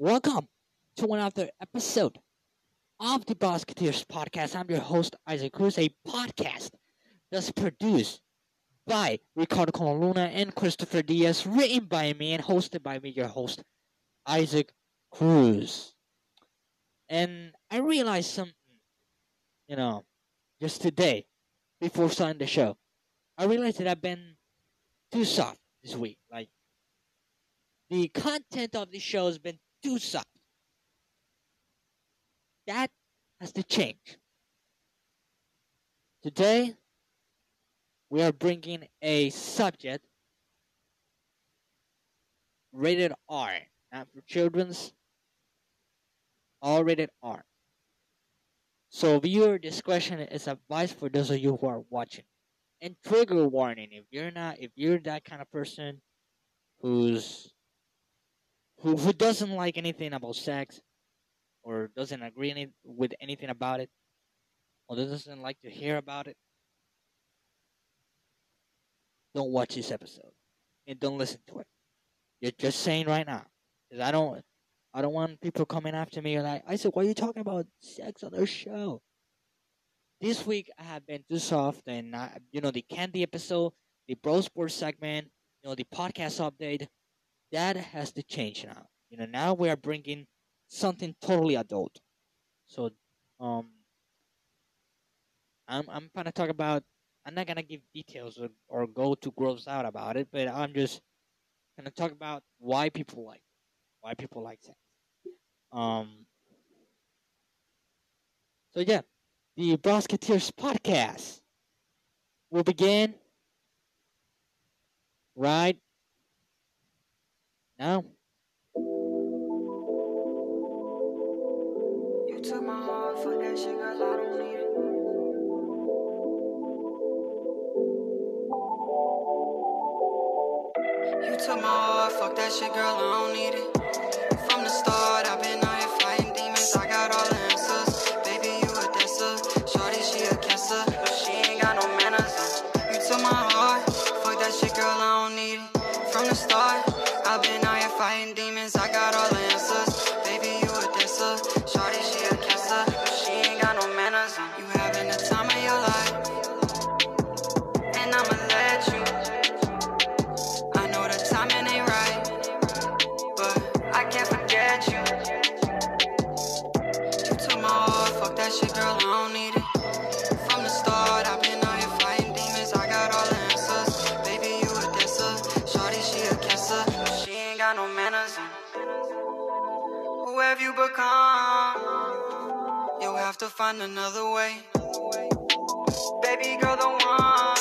Welcome to another episode of the Brosketeers podcast. I'm your host, Isaac Cruz, a podcast that's produced by Ricardo Colonna and Christopher Diaz, written by me and hosted by me, your host, Isaac Cruz. And I realized something, you know, just today, before starting the show. I realized that I've been too soft this week. Like, the content of the show has been too soft. That has to change. Today, we are bringing a subject rated R, not for children's, all rated R. So, viewer discretion is advised for those of you who are watching. And trigger warning if you're not, if you're that kind of person who's who who doesn't like anything about sex, or doesn't agree any, with anything about it, or doesn't like to hear about it, don't watch this episode and don't listen to it. You're just saying right now, because I don't, I don't want people coming after me like, I said, why are you talking about sex on our show? This week I have been too soft, and I, you know the candy episode, the bro sports segment, you know the podcast update, that has to change now. You know now we are bringing something totally adult. So, um, I'm I'm gonna talk about. I'm not gonna give details or, or go too gross out about it, but I'm just gonna talk about why people like, why people like sex. Um. So yeah, the Brosketeers podcast will begin right now. You took my heart, fuck that shit, girl, I don't need it. You took my heart, fuck that shit, girl, I don't need it. From the start, I've been out here fighting demons, I got all the answers. Baby, you a dancer, shorty, she a cancer, but she ain't got no manners. You took my heart, fuck that shit, girl, I don't need it. From the start, find another way. Baby girl, the one.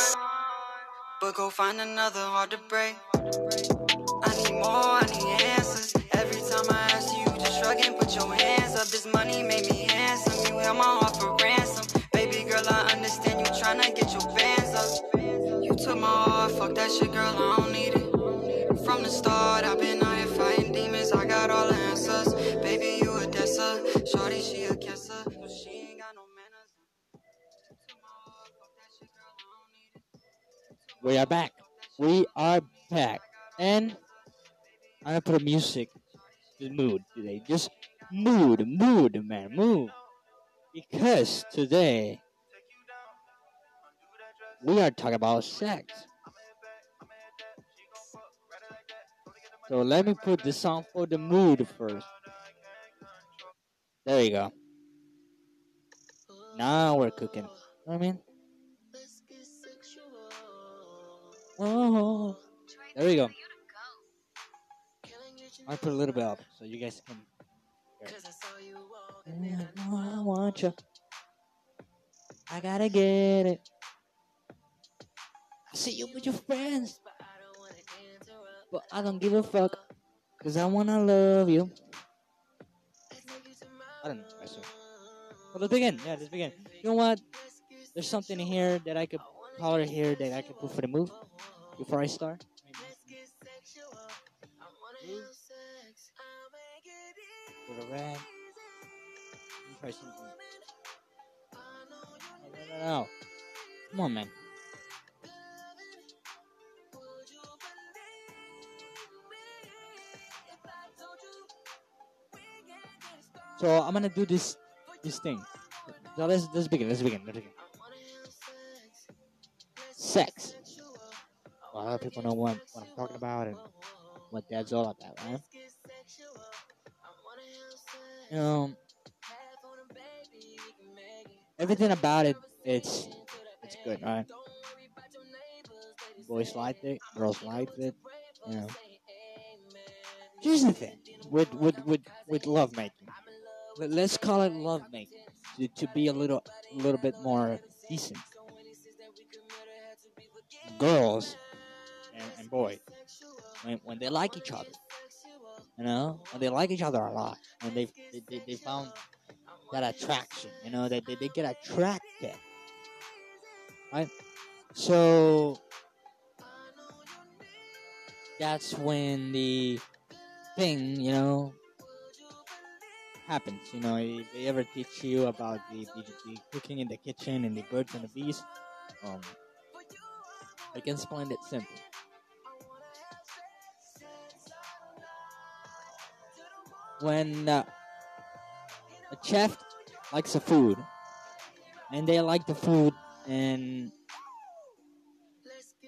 But go find another hard to break. I need more, I need answers. Every time I ask you, you just shrug put your hands up. This money made me handsome. You held my heart for ransom. Baby girl, I understand you tryna get your bands up. You took my heart, fuck that shit, girl, I don't need it. From the start, I've been We are back. We are back. And I'm gonna put a music the mood today. Just mood, mood, man, mood. Because today we are talking about sex. So let me put the song for the mood first. There you go. Now we're cooking. You know I mean? Oh, there we go. I put a little bit up so you guys can. hear. I want you. I gotta get it. I see you with your friends, but I don't give a fuck. Cause I wanna love you. I don't know. Well, let's begin. Yeah, let's begin. You know what? There's something in here that I could color here that I can put for the move before I start. Move. Put red. Try something. No, no, no. Come on, man. So I'm gonna do this this thing. So let's let's begin. Let's begin. Let's begin. Sex. A lot of people know what, what I'm talking about and what that's all about, right? You know, everything about it, it's it's good, right? Boys like it, girls like it, you know. Here's the thing with with with with lovemaking. Let- Let's call it lovemaking to, to be a little a little bit more decent. Girls and, and boys, when when they like each other, you know, when they like each other a lot, and they they, they, they found that attraction, you know, that they, they get attracted, right? So that's when the thing, you know, happens. You know, if they ever teach you about the, the, the cooking in the kitchen and the birds and the bees, um, I can explain it simple. When uh, a chef likes a food, and they like the food, and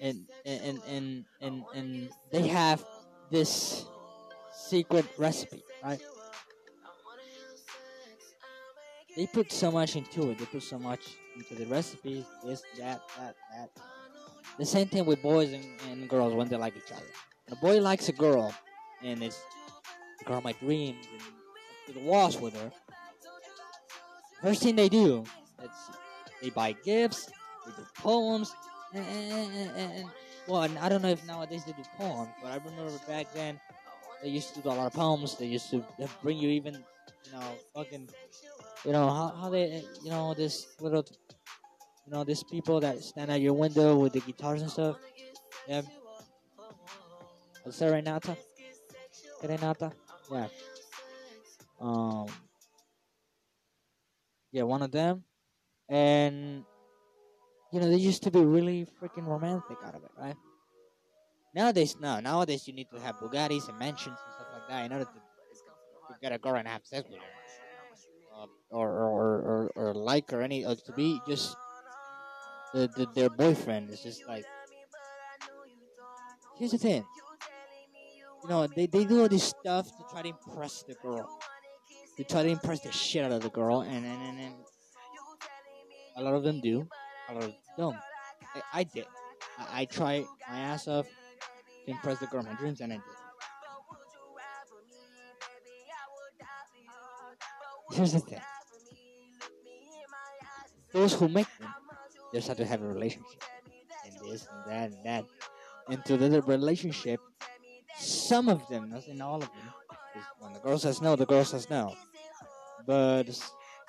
and and and and, and they have this secret recipe, right? They put so much into it. They put so much into the recipe. This, that, that, that. The same thing with boys and, and girls when they like each other. A boy likes a girl, and it's the girl my dreams, and the with her. First thing they do, let's they buy gifts, they do poems, and, and, and, well, I don't know if nowadays they do poems, but I remember back then they used to do a lot of poems. They used to bring you even, you know, fucking, you know, how, how they, you know, this little, you know, these people that stand at your window with the guitars and stuff. Yeah. Is that Renata? Renata? Yeah. Um. Yeah, one of them, and you know they used to be really freaking romantic out of it, right? Nowadays, no. Nowadays, you need to have Bugattis and mansions and stuff like that in order to, get a girl and have sex with her, uh, or, or, or, or or like her any, or to be just the, the their boyfriend. is just like here's the thing. You know, they, they do all this stuff to try to impress the girl. To try to impress the shit out of the girl, and and, and, and a lot of them do, a lot of them don't. I, I did. I, I tried my ass off to impress the girl of my dreams, and I did. Here's the thing. Those who make them, they just have to have a relationship, and this and that and that. Into the relationship, some of them, not in all of them, when the girl says no, the girl says no. But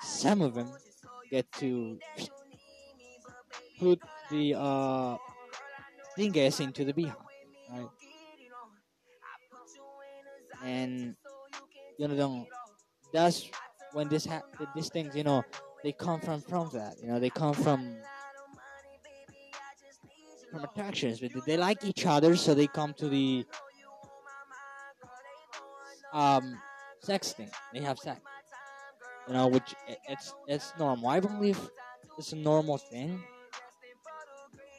some of them get to put the uh dingus into the beehive, right? And you know, that's when this ha- these things, you know, they come from from that. You know, they come from from attractions. But they like each other, so they come to the um sex thing. They have sex. You know, which it's it's normal. I believe it's a normal thing.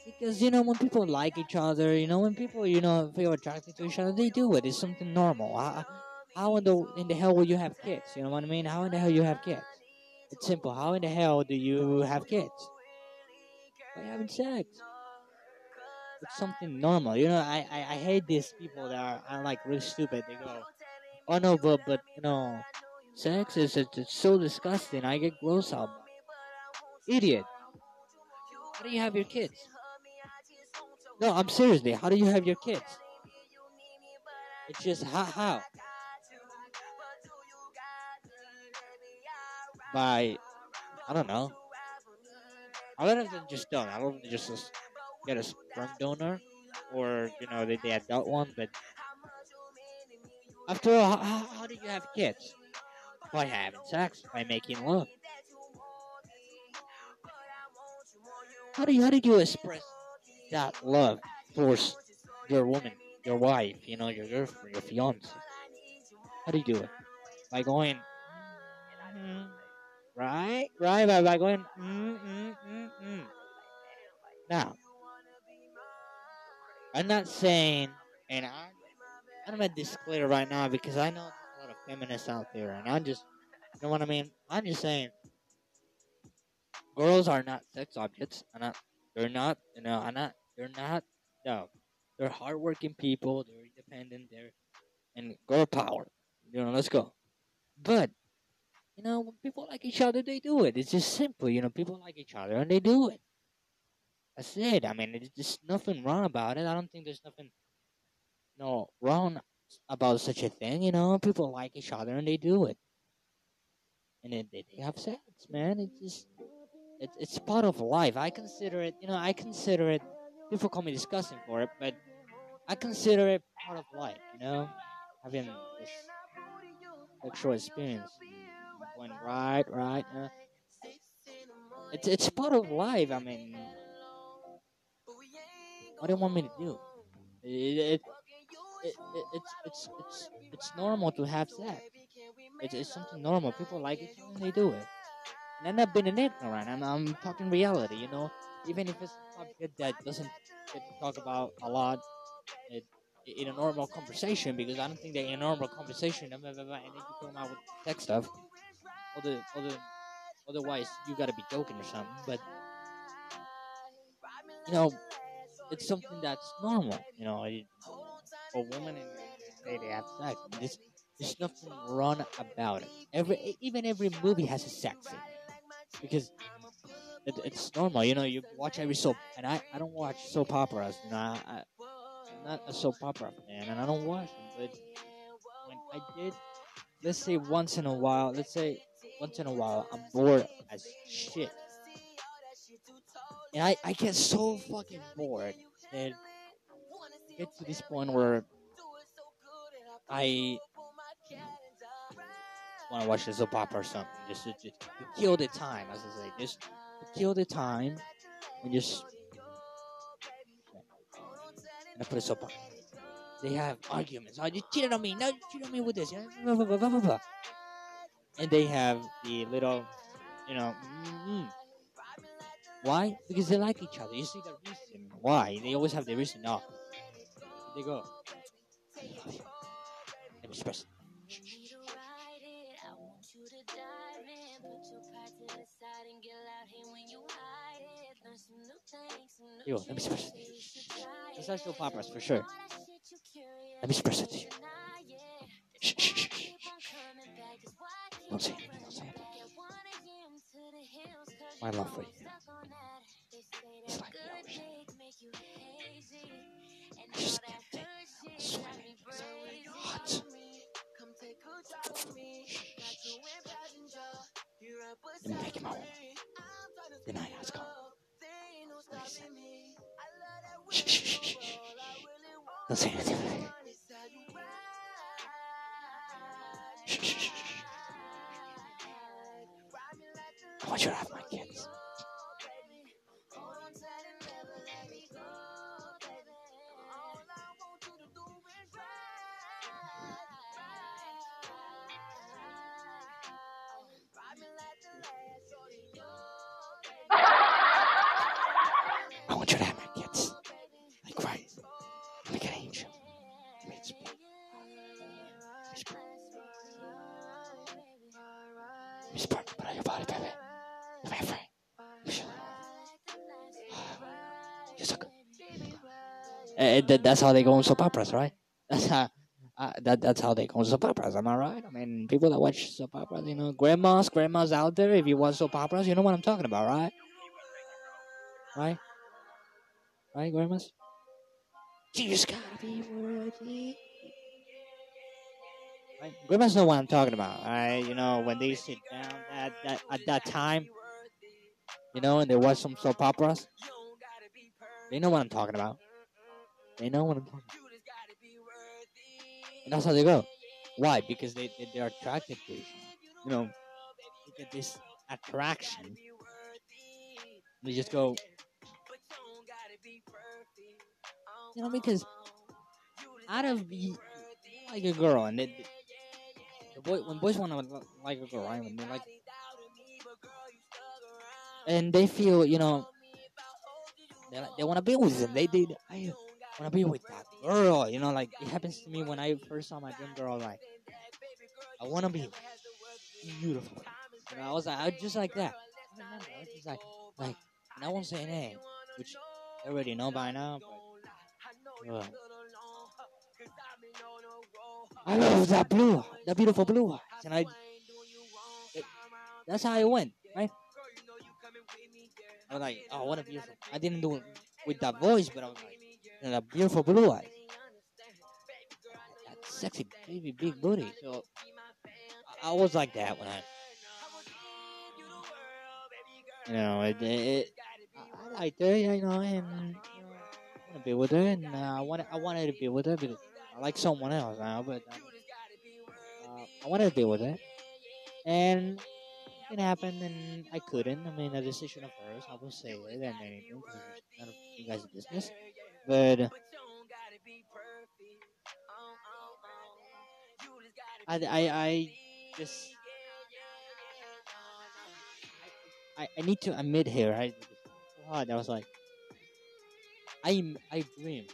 Because you know when people like each other, you know when people you know feel attracted to each other, they do it. It's something normal. How, how in the in the hell will you have kids? You know what I mean? How in the hell you have kids? It's simple. How in the hell do you have kids? By having sex. It's something normal. You know, I, I, I hate these people that are, are like really stupid. They go, oh no, but but you know, sex is it's, it's so disgusting. I get gross out. Idiot. How do you have your kids? No, I'm seriously. How do you have your kids? It's just how how by I don't know. Lot of them just done. I them just, just get a sperm donor, or you know they adopt one. But after all, how, how, do you have kids? By having sex, by making love. How do you how did you express that love towards your woman, your wife, you know, your girlfriend, your fiance? How do you do it? By going right, right, by, by going mm, mm, mm, mm. Now, I'm not saying, and I, I'm gonna disclaim right now because I know a lot of feminists out there, and I'm just, you know what I mean? I'm just saying, girls are not sex objects. I'm not. They're not. You know. I'm not. They're not. No. They're hardworking people. They're independent. They're and girl power. You know. Let's go. But you know, when people like each other, they do it. It's just simple. You know, people like each other and they do it. That's it. I mean, there's nothing wrong about it. I don't think there's nothing no wrong about such a thing. You know, people like each other and they do it, and they they have sex, man. It's just it's it's part of life. I consider it. You know, I consider it. People call me disgusting for it, but I consider it part of life. You know, having this sexual experience, going right, right. Uh, it's it's part of life. I mean, what do you want me to do? It, it, it, it, it's it's it's it's normal to have sex. It's, it's something normal. People like it, and they do it. And I'm not being an ignorant. I'm I'm talking reality. You know, even if it's a subject that doesn't get to talk about a lot, it, in a normal conversation, because I don't think that in a normal conversation, and then you come out with sex stuff. Other, other, otherwise, you gotta be joking or something. But you know, it's something that's normal. You know, A woman and say they have sex. There's, there's nothing wrong about it. Every even every movie has a sex scene because it, it's normal. You know, you watch every soap, and I, I don't watch soap operas. You know, I, am not a soap opera fan, and I don't watch them. But when I did, let's say once in a while, let's say once in a while, I'm bored as shit. And I, I get so fucking bored and get to this point where I want to watch a soap opera or something, just to, just to kill the time, as I say, just to kill the time, and just and I put a soap opera. They have arguments. Oh, you cheated on me. No, you cheated on me with this. And they have the little, you know, mm-hmm. Why? Because they like each other. You see the reason why. They always have the reason. No, they go. Let me express. Yo, let me express it. It's not soap operas for sure. Let me express it to you. Shh, shh, shh, shh. Don't say anything. My love for you. It's like the ocean. I just can't make him my woman. Then I ask him. Shh, shh, shh, shh. Don't say anything. Shh, shh, shh. Want you to have my kids. That, that's how they go on soap operas, right? That's how. Uh, that that's how they go on soap operas. Am I right? I mean, people that watch soap operas, you know, grandmas, grandmas out there. If you watch soap operas, you know what I'm talking about, right? Right? Right, grandmas? You just gotta be worthy. Grandmas know what I'm talking about, right? You know, when they sit down at that at that time, you know, and they watch some soap operas, they know what I'm talking about. They know what I'm talking about. And that's how they go. Why? Because they, they they're attracted to each other. You know, they get this attraction. They just go. You know, because out of like a girl, and they, the boy when boys want to like a girl, right? When they like, and they feel you know they they want to be with them. They did. I want to be with that girl. You know, like it happens to me when I first saw my dream girl. Like I want to be beautiful. You know, I was like, I just like that. I remember, I was just like, like, and I won't say name, which I already know by now. But, uh, I love that blue, that beautiful blue eyes, and I. It, that's how it went, right? I was like, oh, what a beautiful. I didn't do it with that voice, but I was like, you a beautiful blue eyes, that sexy baby big booty. So I, I was like that when I. You know, it, it, I liked her, you know, and I to be with her, and uh, I wanted, I wanted to be with her because I like someone else now, but uh, I wanted to be with her, and it happened, and I couldn't. I mean, a decision of hers. I will say it and anything none of you guys' business, but. I, I, I just I, I need to admit here? So hard. I was like, I I dream,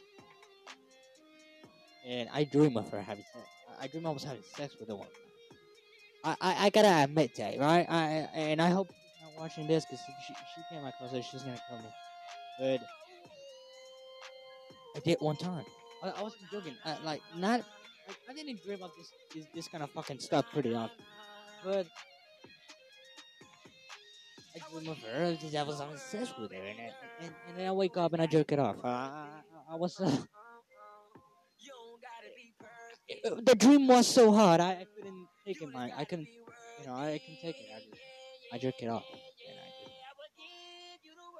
and I dream of her having sex. I dream I was having sex with a woman. I, I, I gotta admit that, right? I and I hope she's not watching this because she she came across it, she's gonna kill me. But I did one time. I, I wasn't joking. I, like not. Like, I didn't dream of this, this this kind of fucking stuff pretty often, but I dream of her because I was sex with her, and, I- and, and then I wake up and I jerk it off. Uh, I, I, was. Uh, the dream was so hard, I, couldn't take it. My, I couldn't, you know, I couldn't take it. I just, I jerk it off, and I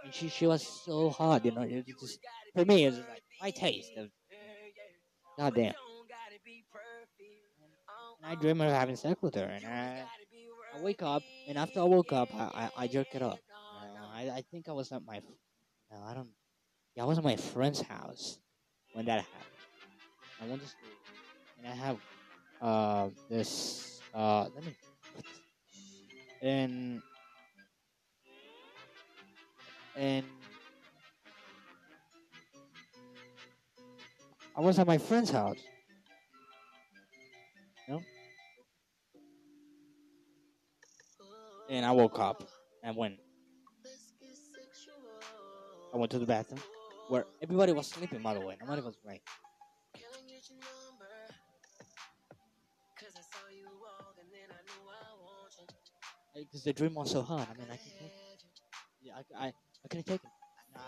and she, she was so hard, you know. It just for me, it was like my taste of. Goddamn. And I dream of having sex with her, and I, I wake up, and after I woke up, I, I, I jerk it up. I, I think I was at my, no, I don't, yeah, I was at my friend's house when that happened. I went to sleep, and I have, uh, this, uh, let me, and, and, I was at my friend's house. And I woke up and went. I went to the bathroom where everybody was sleeping, by the way. Nobody was awake. Because the dream was so hard. I mean, I can take it. Yeah, I, I, I couldn't take it.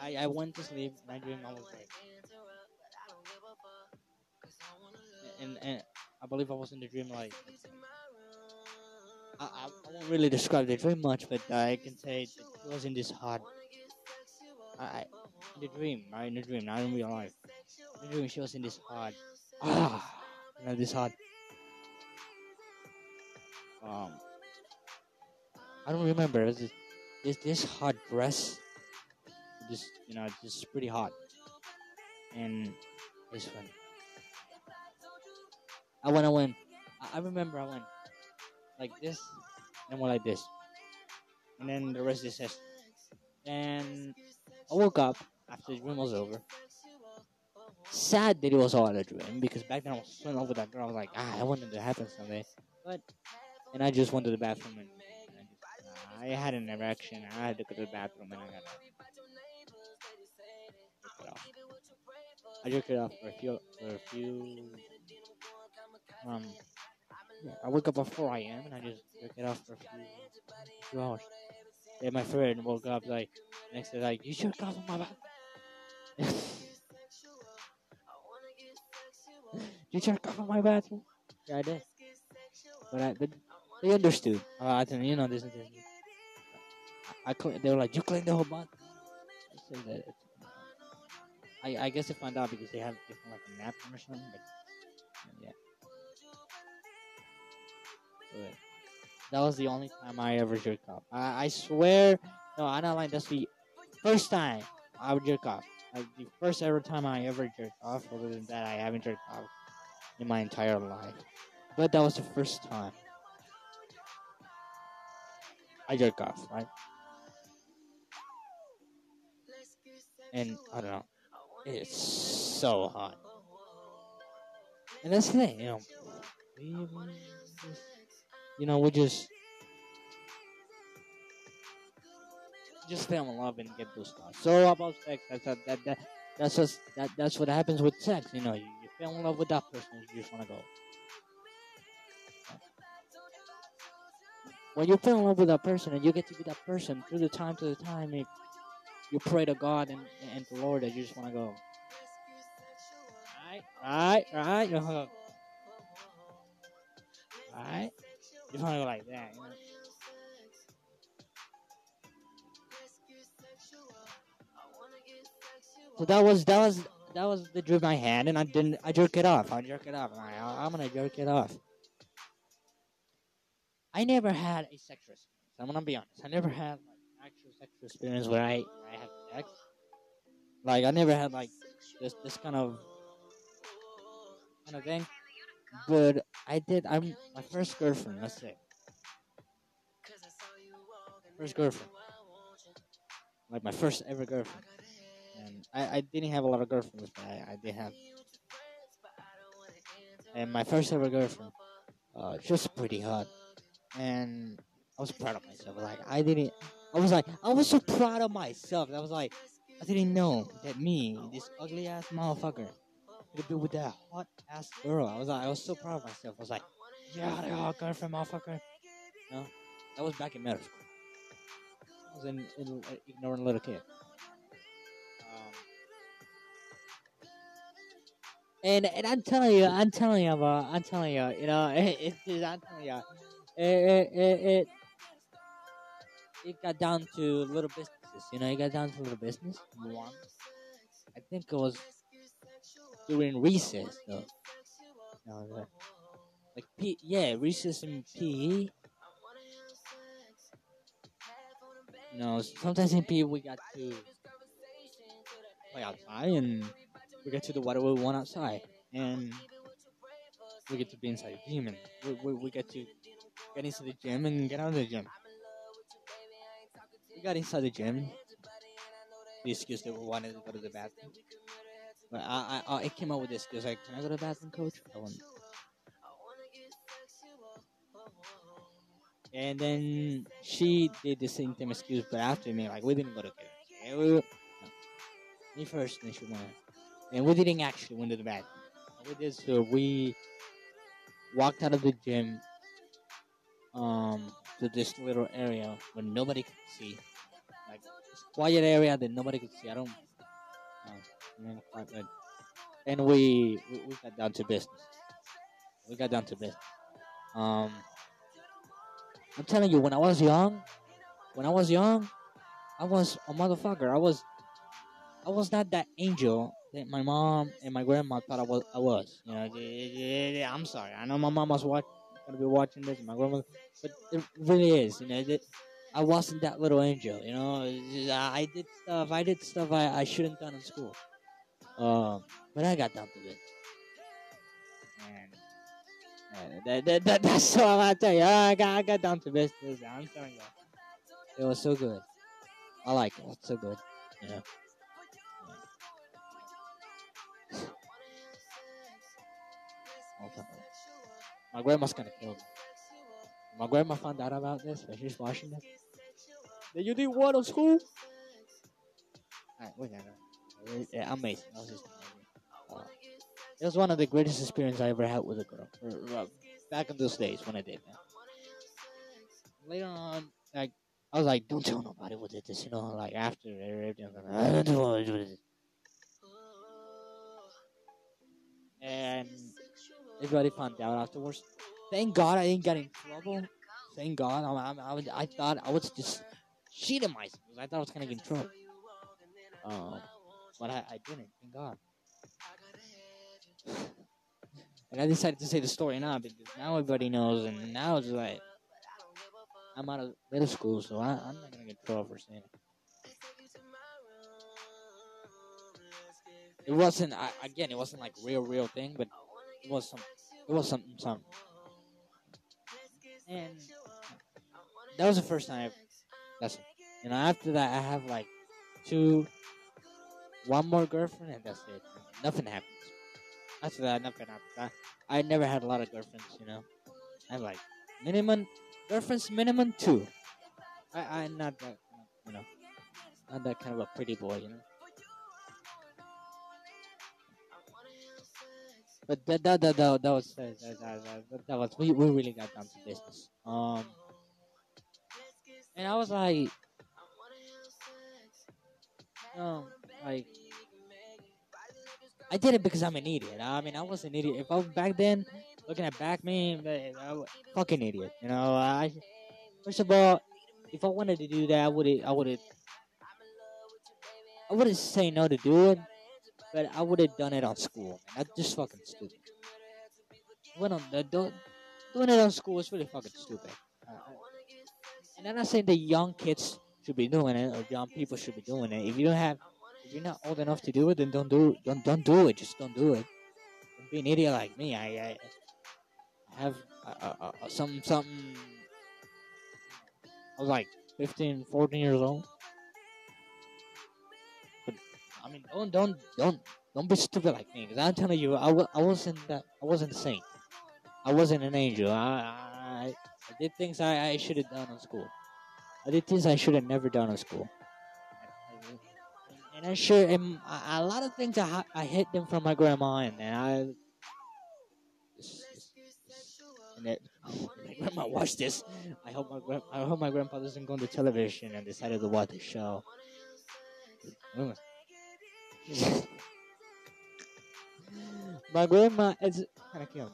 I, I went to sleep and I dreamed I was like. And, I believe I was in the dream like. I, I, I won't really describe the dream much, but I can say it was in this hard. I, in the dream, right? In the dream, not in real life. In the dream, she was in this hard. Ah, you know, this hard. Um, I don't remember. It this, this this hot dress. This you know, just pretty hot. And it's funny. I went, I went. I, remember I went like this, and went like this, and then the rest is this. And I woke up after the dream was over. Sad that it was all a dream because back then I was so in love with that girl. I was like, ah, I wanted to happen someday. But and I just went to the bathroom and, and I, just, uh, I had an erection. I had to go to the bathroom and I got. I jerked it off for a few for a few um yeah, I wake up at 4 a.m. and I just it off for a few, few hours. Then my friend woke up like next day like you off on my back. you off on my bathroom. Yeah, I did. But I but they understood. Uh, I think you know this is this. I, I clean, they were like you cleaned the whole bathroom. I said that. I I guess they found out because they have different like a napkin or something. But yeah. But that was the only time I ever jerked off. I, I swear, no, I don't like that's the first time I would jerk off. Like the first ever time I ever jerked off. Other than that, I haven't jerked off in my entire life. But that was the first time I jerked off, right? and I don't know, it's so hot. And that's the thing, you know, you know, we just just fell in love and get those thoughts. So about sex, that's that, that, that that's just that that's what happens with sex. You know, you, you fell in love with that person, you just want to go. When you fell in love with that person and you get to be that person through the time to the time, you, you pray to God and, and the Lord that you just want to go. Right, right, right. Uh-huh. You to go like that. You know? So that was that was that was the dream my hand, and I didn't. I jerk it off. I jerk it off. I, oh, I'm gonna jerk it off. I never had a sexual experience. I'm gonna be honest. I never had like actual sexual experience where I I had sex. Like I never had like this this kind of kind of thing. But I did. I'm my first girlfriend. Let's say first girlfriend. Like my first ever girlfriend. And I, I didn't have a lot of girlfriends, but I, I did have. And my first ever girlfriend, uh, was pretty hot, and I was proud of myself. Like I didn't, I was like, I was so proud of myself. I was like, I didn't know that me, this ugly ass motherfucker, could be with that hot ass girl. I was like, I was so proud of myself. I was like, yeah, the hot girlfriend, motherfucker. You know, that was back in middle school. I was in, in ignoring little kid. Um, and and I'm telling you, I'm telling you, uh, I'm telling you, you know, it, it, I'm telling you, it, it, it, it, it got down to little businesses, you know, it got down to little business. One, I think it was during recess, though. Know, the- like P, yeah, recess in PE. Know, sometimes in PE we got to play outside and we get to do whatever we want outside. And we get to be inside the gym and we, we, we get to get into the gym and get out of the gym. We got inside the gym. The excuse that we wanted to go to the bathroom. But I, I, I came up with this because like, can I go to the bathroom, coach? I. And then she did the same thing excuse, but after me, like we didn't go together. Yeah, we. Me first, then she went. And we didn't actually went to the bathroom. We did so we walked out of the gym um to this little area where nobody could see. Like this quiet area that nobody could see. I don't uh, I mean, quite. And we, we we got down to business. We got down to business. Um I'm telling you, when I was young, when I was young, I was a motherfucker. I was, I was not that angel that my mom and my grandma thought I was. I was. You know, I'm sorry. I know my mom was watch, gonna be watching this, my grandma, but it really is. You know, that I wasn't that little angel. You know, I I did stuff. I did stuff I, I shouldn't done in school. Um, but I got down to it. And that, that, that, that's all I tell you. I got, I got down to business. I'm telling you, it was so good. I like it. It's so good. Yeah. My grandma's gonna kill me. My grandma found out about this when she's watching this. Did you do what on school? Alright, whatever. Yeah, amazing. That was. Uh, it was one of the greatest experiences I ever had with a girl. Uh, back in those days when I did that. Later on, like I was like, "Don't tell nobody what did this," you know. Like after everything, I was like, "I don't this." And everybody found out afterwards. Thank God I didn't get in trouble. Thank God. I, I, I, I thought I was just cheating myself. I thought I was gonna get in trouble. Um, but I, I didn't. Thank God. And I decided to say the story now because now everybody knows, and now it's like I'm out of middle school, so I, I'm not gonna get trouble for saying it. It wasn't I, again. It wasn't like real, real thing, but it was some. It was something, something. And that was the first time. I, that's you know. After that, I have like two, one more girlfriend, and that's it. Nothing happens. After that, nothing happens. I, I never had a lot of girlfriends, you know. I like minimum girlfriends, minimum two. I I'm not that, you know, not that kind of a pretty boy, you know. But that that that, that, that was that, that, that, that was we, we really got down to business. Um, and I was like, um, like I did it because I'm an idiot. I mean, I was an idiot. If I was back then, looking at back me, I fucking idiot. You know, I first of all, if I wanted to do that, I would I would have I wouldn't say no to do it, but I would have done it on school. Man. That's just fucking stupid. Went on the do, doing it on school is really fucking stupid. Uh, and I'm not saying the young kids should be doing it or young people should be doing it. If you don't have, you're not old enough to do it, then don't do don't don't do it. Just don't do it. Don't be an idiot like me. I I, have uh, uh, some something. I was like 15, 14 years old. But I mean, don't don't don't don't be stupid like me. Cause I'm telling you, I, w- I wasn't that I wasn't saint. I wasn't an angel. I I, I did things I, I should have done in school. I did things I should have never done in school. And I sure am a, lot of things I I hid them from my grandma and, and I and that my grandma watched this. I hope my grand I hope my grandpa doesn't go on the television and decided to watch the show. my grandma is kind of cute.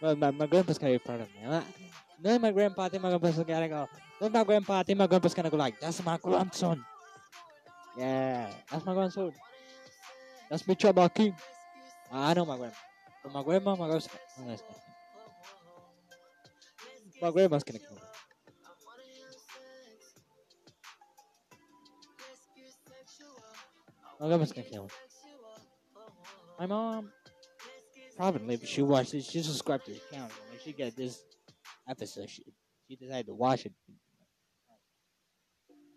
my, my, my grandpa's kind of proud of me. Knowing my grandpa, think my grandpa's gonna go. Knowing my grandpa, think my grandpa's gonna go like, "That's my grandson." Yeah, that's my grandson. That's me, Chaba King. I know my grandma. My grandma, my grandma's, my grandma's gonna My grandma's gonna kill me. My mom, probably, if she watched it, she subscribed to the channel. When she got this episode, she, she decided to watch it.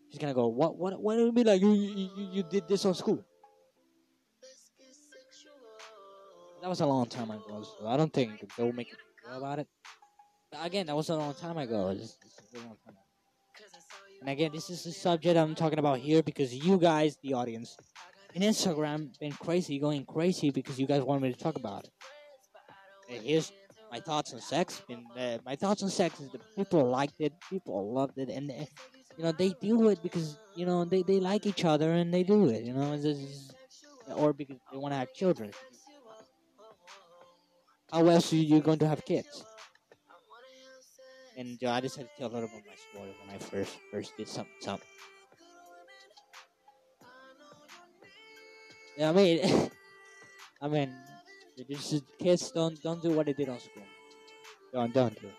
She's gonna go, what, what, what do you mean like you, you, you, did this on school? That was a long time ago, so I don't think they'll make a deal about it. But again, that was a long time ago. It's, it's long time ago. And again, this is the subject I'm talking about here because you guys, the audience, in Instagram, been crazy, going crazy because you guys want me to talk about it. And here's my thoughts on sex. And uh, my thoughts on sex is that people liked it, people loved it, and uh, you know they do it because you know they, they like each other and they do it. You know, just, or because they want to have children. How else are you going to have kids? And uh, I decided to tell a little bit of my story when I first first did something. something. Yeah, I mean, I mean, just kids don't don't do what they did on school. Don't don't do it.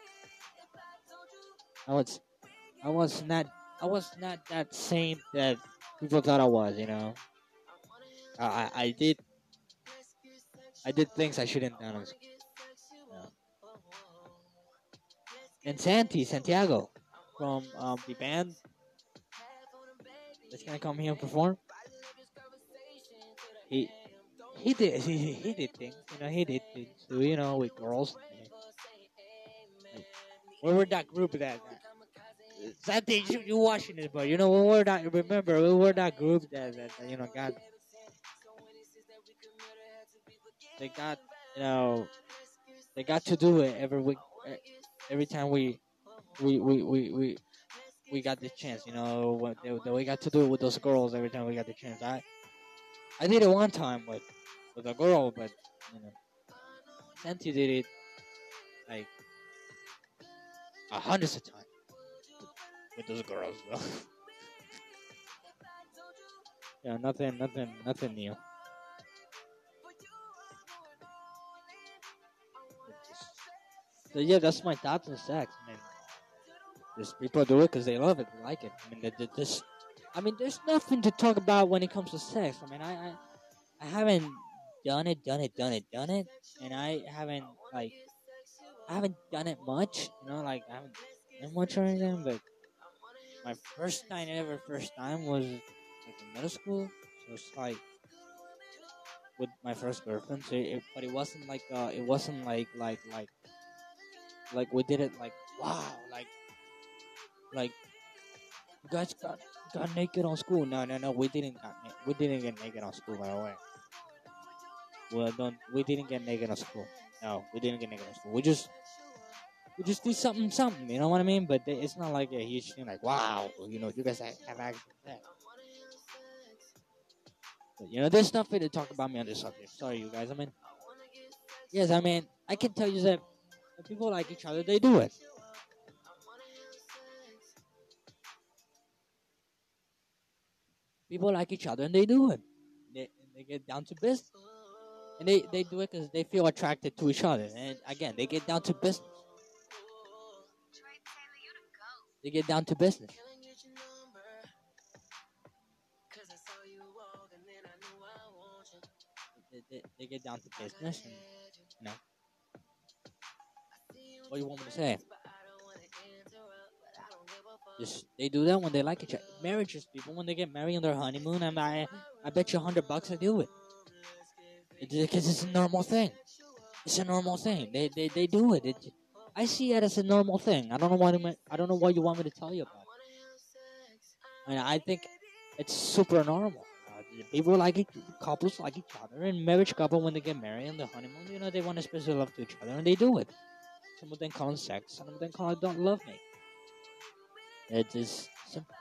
I was, I was not, I was not that same that people thought I was. You know, I I, I did, I did things I shouldn't done on school. Yeah. And Santi Santiago from um, the band that's gonna come here and perform. He he did he, he did things, you know, he did things too, you know, with girls. Like, we were that group that Santi, you, you watching this, but you know, we were that remember we were that group that, that, that you know got they got you know they got to do it every week every time we we we we we, we got the chance you know what we got to do it with those girls every time we got the chance i i did it one time with with a girl but you know Santi did it like a hundreds of times with, those girls though. yeah nothing nothing nothing new So yeah, that's my thoughts on sex. I mean, just people do it because they love it, they like it. I mean, they, they I mean, there's nothing to talk about when it comes to sex. I mean, I, I, I haven't done it, done it, done it, done it, and I haven't like, I haven't done it much. You know, like I haven't done much or anything, but my first time ever, first time was like in middle school. So it's like with my first girlfriend. So it, but it wasn't like uh, it wasn't like like like like we did it like wow, like like you guys got got naked on school. No, no, no, we didn't got we didn't get naked on school by the way. Well, don't we didn't get naked on school. No, we didn't get naked on school. We just we just did something, something. You know what I mean? But they- it's not like a huge thing. Like wow, you know, you guys have, acted that. But you know, there's nothing to talk about me on this subject. Sorry, you guys. I mean, yes, I mean, I can tell you that people like each other, they do it. People like each other and they do it. They, they get down to business. And they, they do it because they feel attracted to each other. And again, they get down to business. They get down to business. They, get down to business. And, you know. What do you want me to say? Just they do that when they like each other. Marriages, people when they get married on their honeymoon, and I, I bet you a hundred bucks I do it. Because it's a normal thing. It's a normal thing. They they, they do it. it. I see it as a normal thing. I don't know why I don't know what you want me to tell you about. It. And I think it's super normal. Uh, people like each, couples like each other, and marriage couple when they get married on the honeymoon, you know they want to express their love to each other, and they do it. Some of them call it sex. Some of them call it don't love me. It is simple.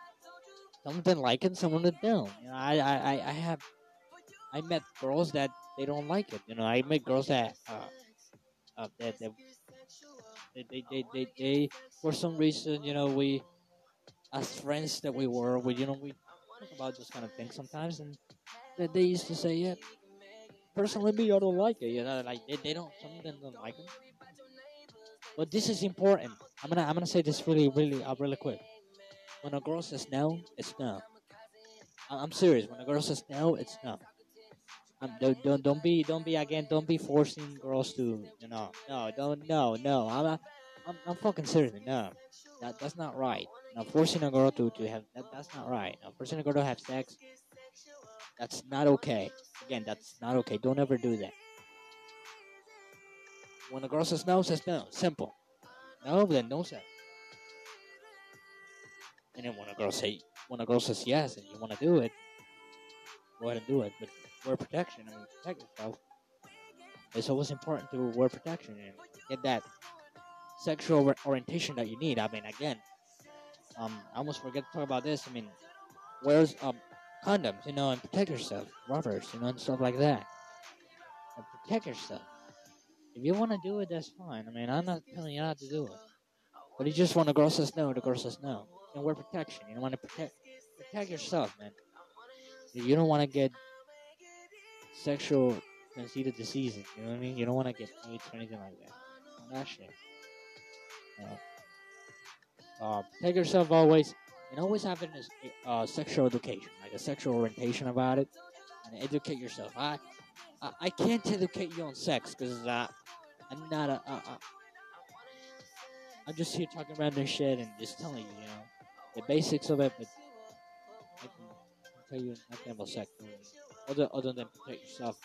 Some of them like it, some of them don't. You know, I, I- I have, I met girls that they don't like it. You know, I met girls that, uh, uh that, that they, they, they, they, they, for some reason, you know, we, as friends that we were, we, you know, we talk about this kind of thing sometimes, and that they used to say, yeah, personally, me, I don't like it. You know, like they, they don't, some of them don't like it. But this is important. I'm gonna, I'm gonna say this really, really, uh, really quick. When a girl says no, it's no. I'm serious. When a girl says no, it's no. Um, don't, don't don't be don't be again don't be forcing girls to you know no don't no no. I'm I'm I'm fucking serious no. That that's not right. Now forcing a girl to to have that that's not right. Now forcing a girl to have sex that's not okay. Again that's not okay. Don't ever do that. When a girl says no says no. Simple. No then no sex and then when a girl say when a girl says yes and you want to do it go ahead and do it but wear protection and protect yourself. It's always important to wear protection and get that sexual or- orientation that you need. I mean, again, um, I almost forget to talk about this. I mean, wear um, condoms, you know, and protect yourself, rubbers, you know, and stuff like that. And protect yourself. If you want to do it, that's fine. I mean, I'm not telling you not to do it. But you just want a girl says no, the girl says no. And wear protection. You don't want to protect protect yourself, man. You don't want to get sexual transmitted diseases. You know what I mean? You don't want to get AIDS or anything like that. That shit. Uh, uh, take yourself always, and always have an uh, sexual education, like a sexual orientation about it, and educate yourself. I, I, I can't educate you on sex because uh, I'm not a. Uh, uh, I'm just here talking random shit and just telling you, you know, the basics of it, but I can tell you nothing about sex. really other other than protect yourself.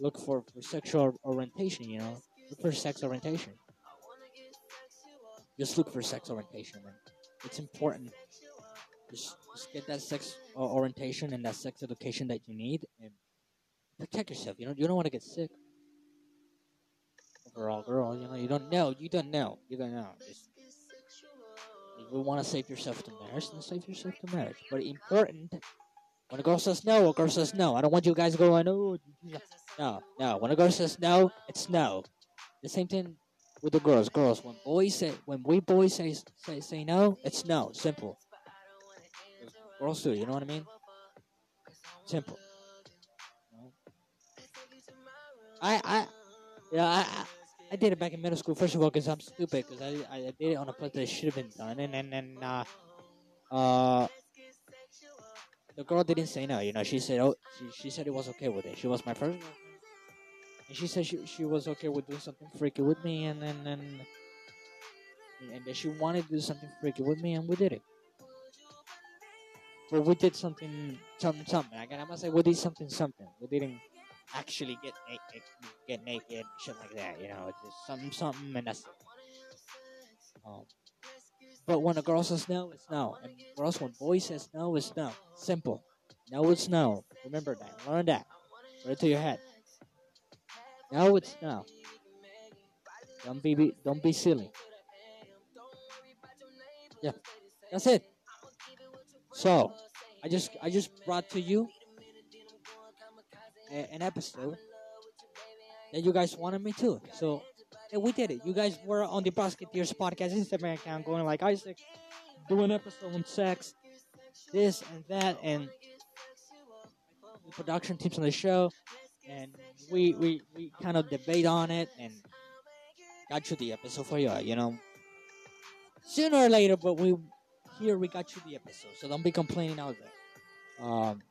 Look for, for sexual orientation, you know. Look for sex orientation. Just look for sex orientation, man. It's important. Just, just get that sex uh, orientation and that sex education that you need, and protect yourself. You know, you don't want to get sick. Overall, girl, you know, you don't know. You don't know. You don't know. Just, if you want to save yourself to marriage, then save yourself to marriage. But important when a girl says no, a girl says no. I don't want you guys going, oh, no, no. When a girl says no, it's no. The same thing with the girls. Girls, when boys say, when we boys say say say no, it's no. Simple. Girls too. You know what I mean? Simple. I I yeah I. I I did it back in middle school. First of all, because I'm stupid. Because I, I did it on a place that should have been done, and then and uh uh the girl didn't say no. You know, she said, "Oh, she, she said it was okay with it." She was my first and she said she she was okay with doing something freaky with me, and then and, and that she wanted to do something freaky with me, and we did it. but we did something, something, something. Again, I must say we did something, something. We didn't actually get naked, get naked, shit like that. You know, it's just something, something, and that's it. Um, but when a girl says no, it's no. And girls, when boys says no, it's no. Simple. No, it's no. Remember that. Learn that. Put it to your head. No, it's no. Don't be don't be silly. Yeah, that's it. So, I just I just brought to you a, an episode that you guys wanted me to. So, yeah, we did it. You guys were on the Brosketeers podcast Instagram account going like Isaac, do an episode on sex, this and that, and the production teams on the show, and we we we kind of debate on it and got you the episode for you. You know, sooner or later, but we here we got you the episode, so don't be complaining out there. Um,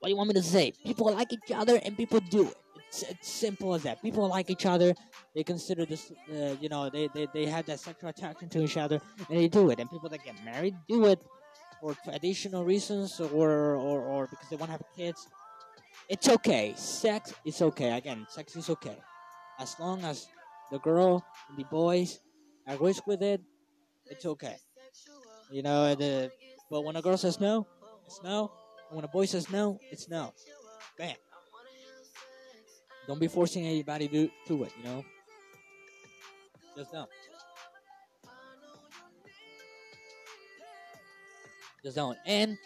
what do you want me to say? People like each other, and people do it. It's, simple as that. People like each other. They consider this, uh, you know, they, they, they have that sexual attraction to each other, and they do it. And people that get married do it for traditional reasons or, or, or because they want to have kids. It's okay. Sex is okay. Again, sex is okay. As long as the girl and the boys agrees with it, it's okay. You know, the, but when a girl says no, it's no. And when a boy says no, it's no. Bam. Don't be forcing anybody to, to it, you know? Just don't. Just don't. And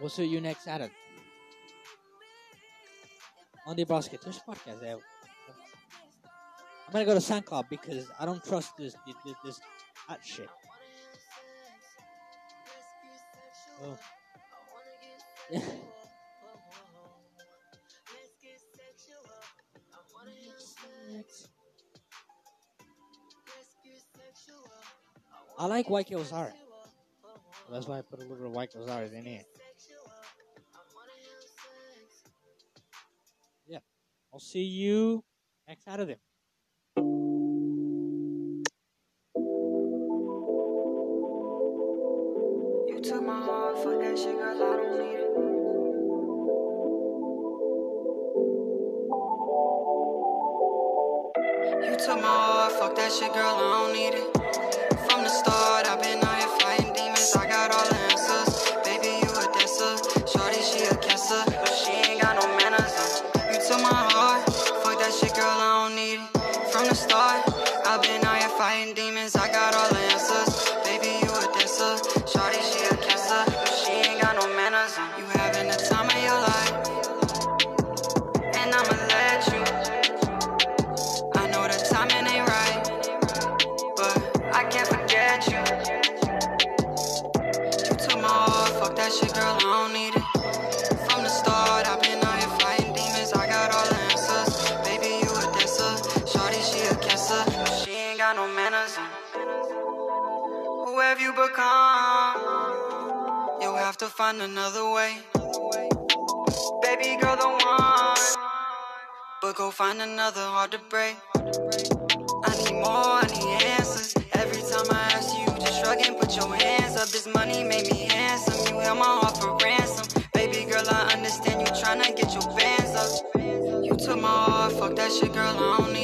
we'll see you next Saturday on the Brosketeers podcast. I'm gonna go to SoundCloud because I don't trust this this, this hot shit. Oh. I like White Ozark. That's why I put a little of White Ozark in it. Yeah. I'll see you next Saturday. You took my heart, that shit, girl, I don't need it. You took my heart, fuck that shit, girl, I don't need it. From find another way. Baby girl, the one. But go find another hard to break. I need more, I need answers. Every time I ask you, just shrug and put your hands up. This money made me handsome. You held my heart for ransom. Baby girl, I understand you tryna get your bands up. You took my heart, fuck that shit, girl, I don't need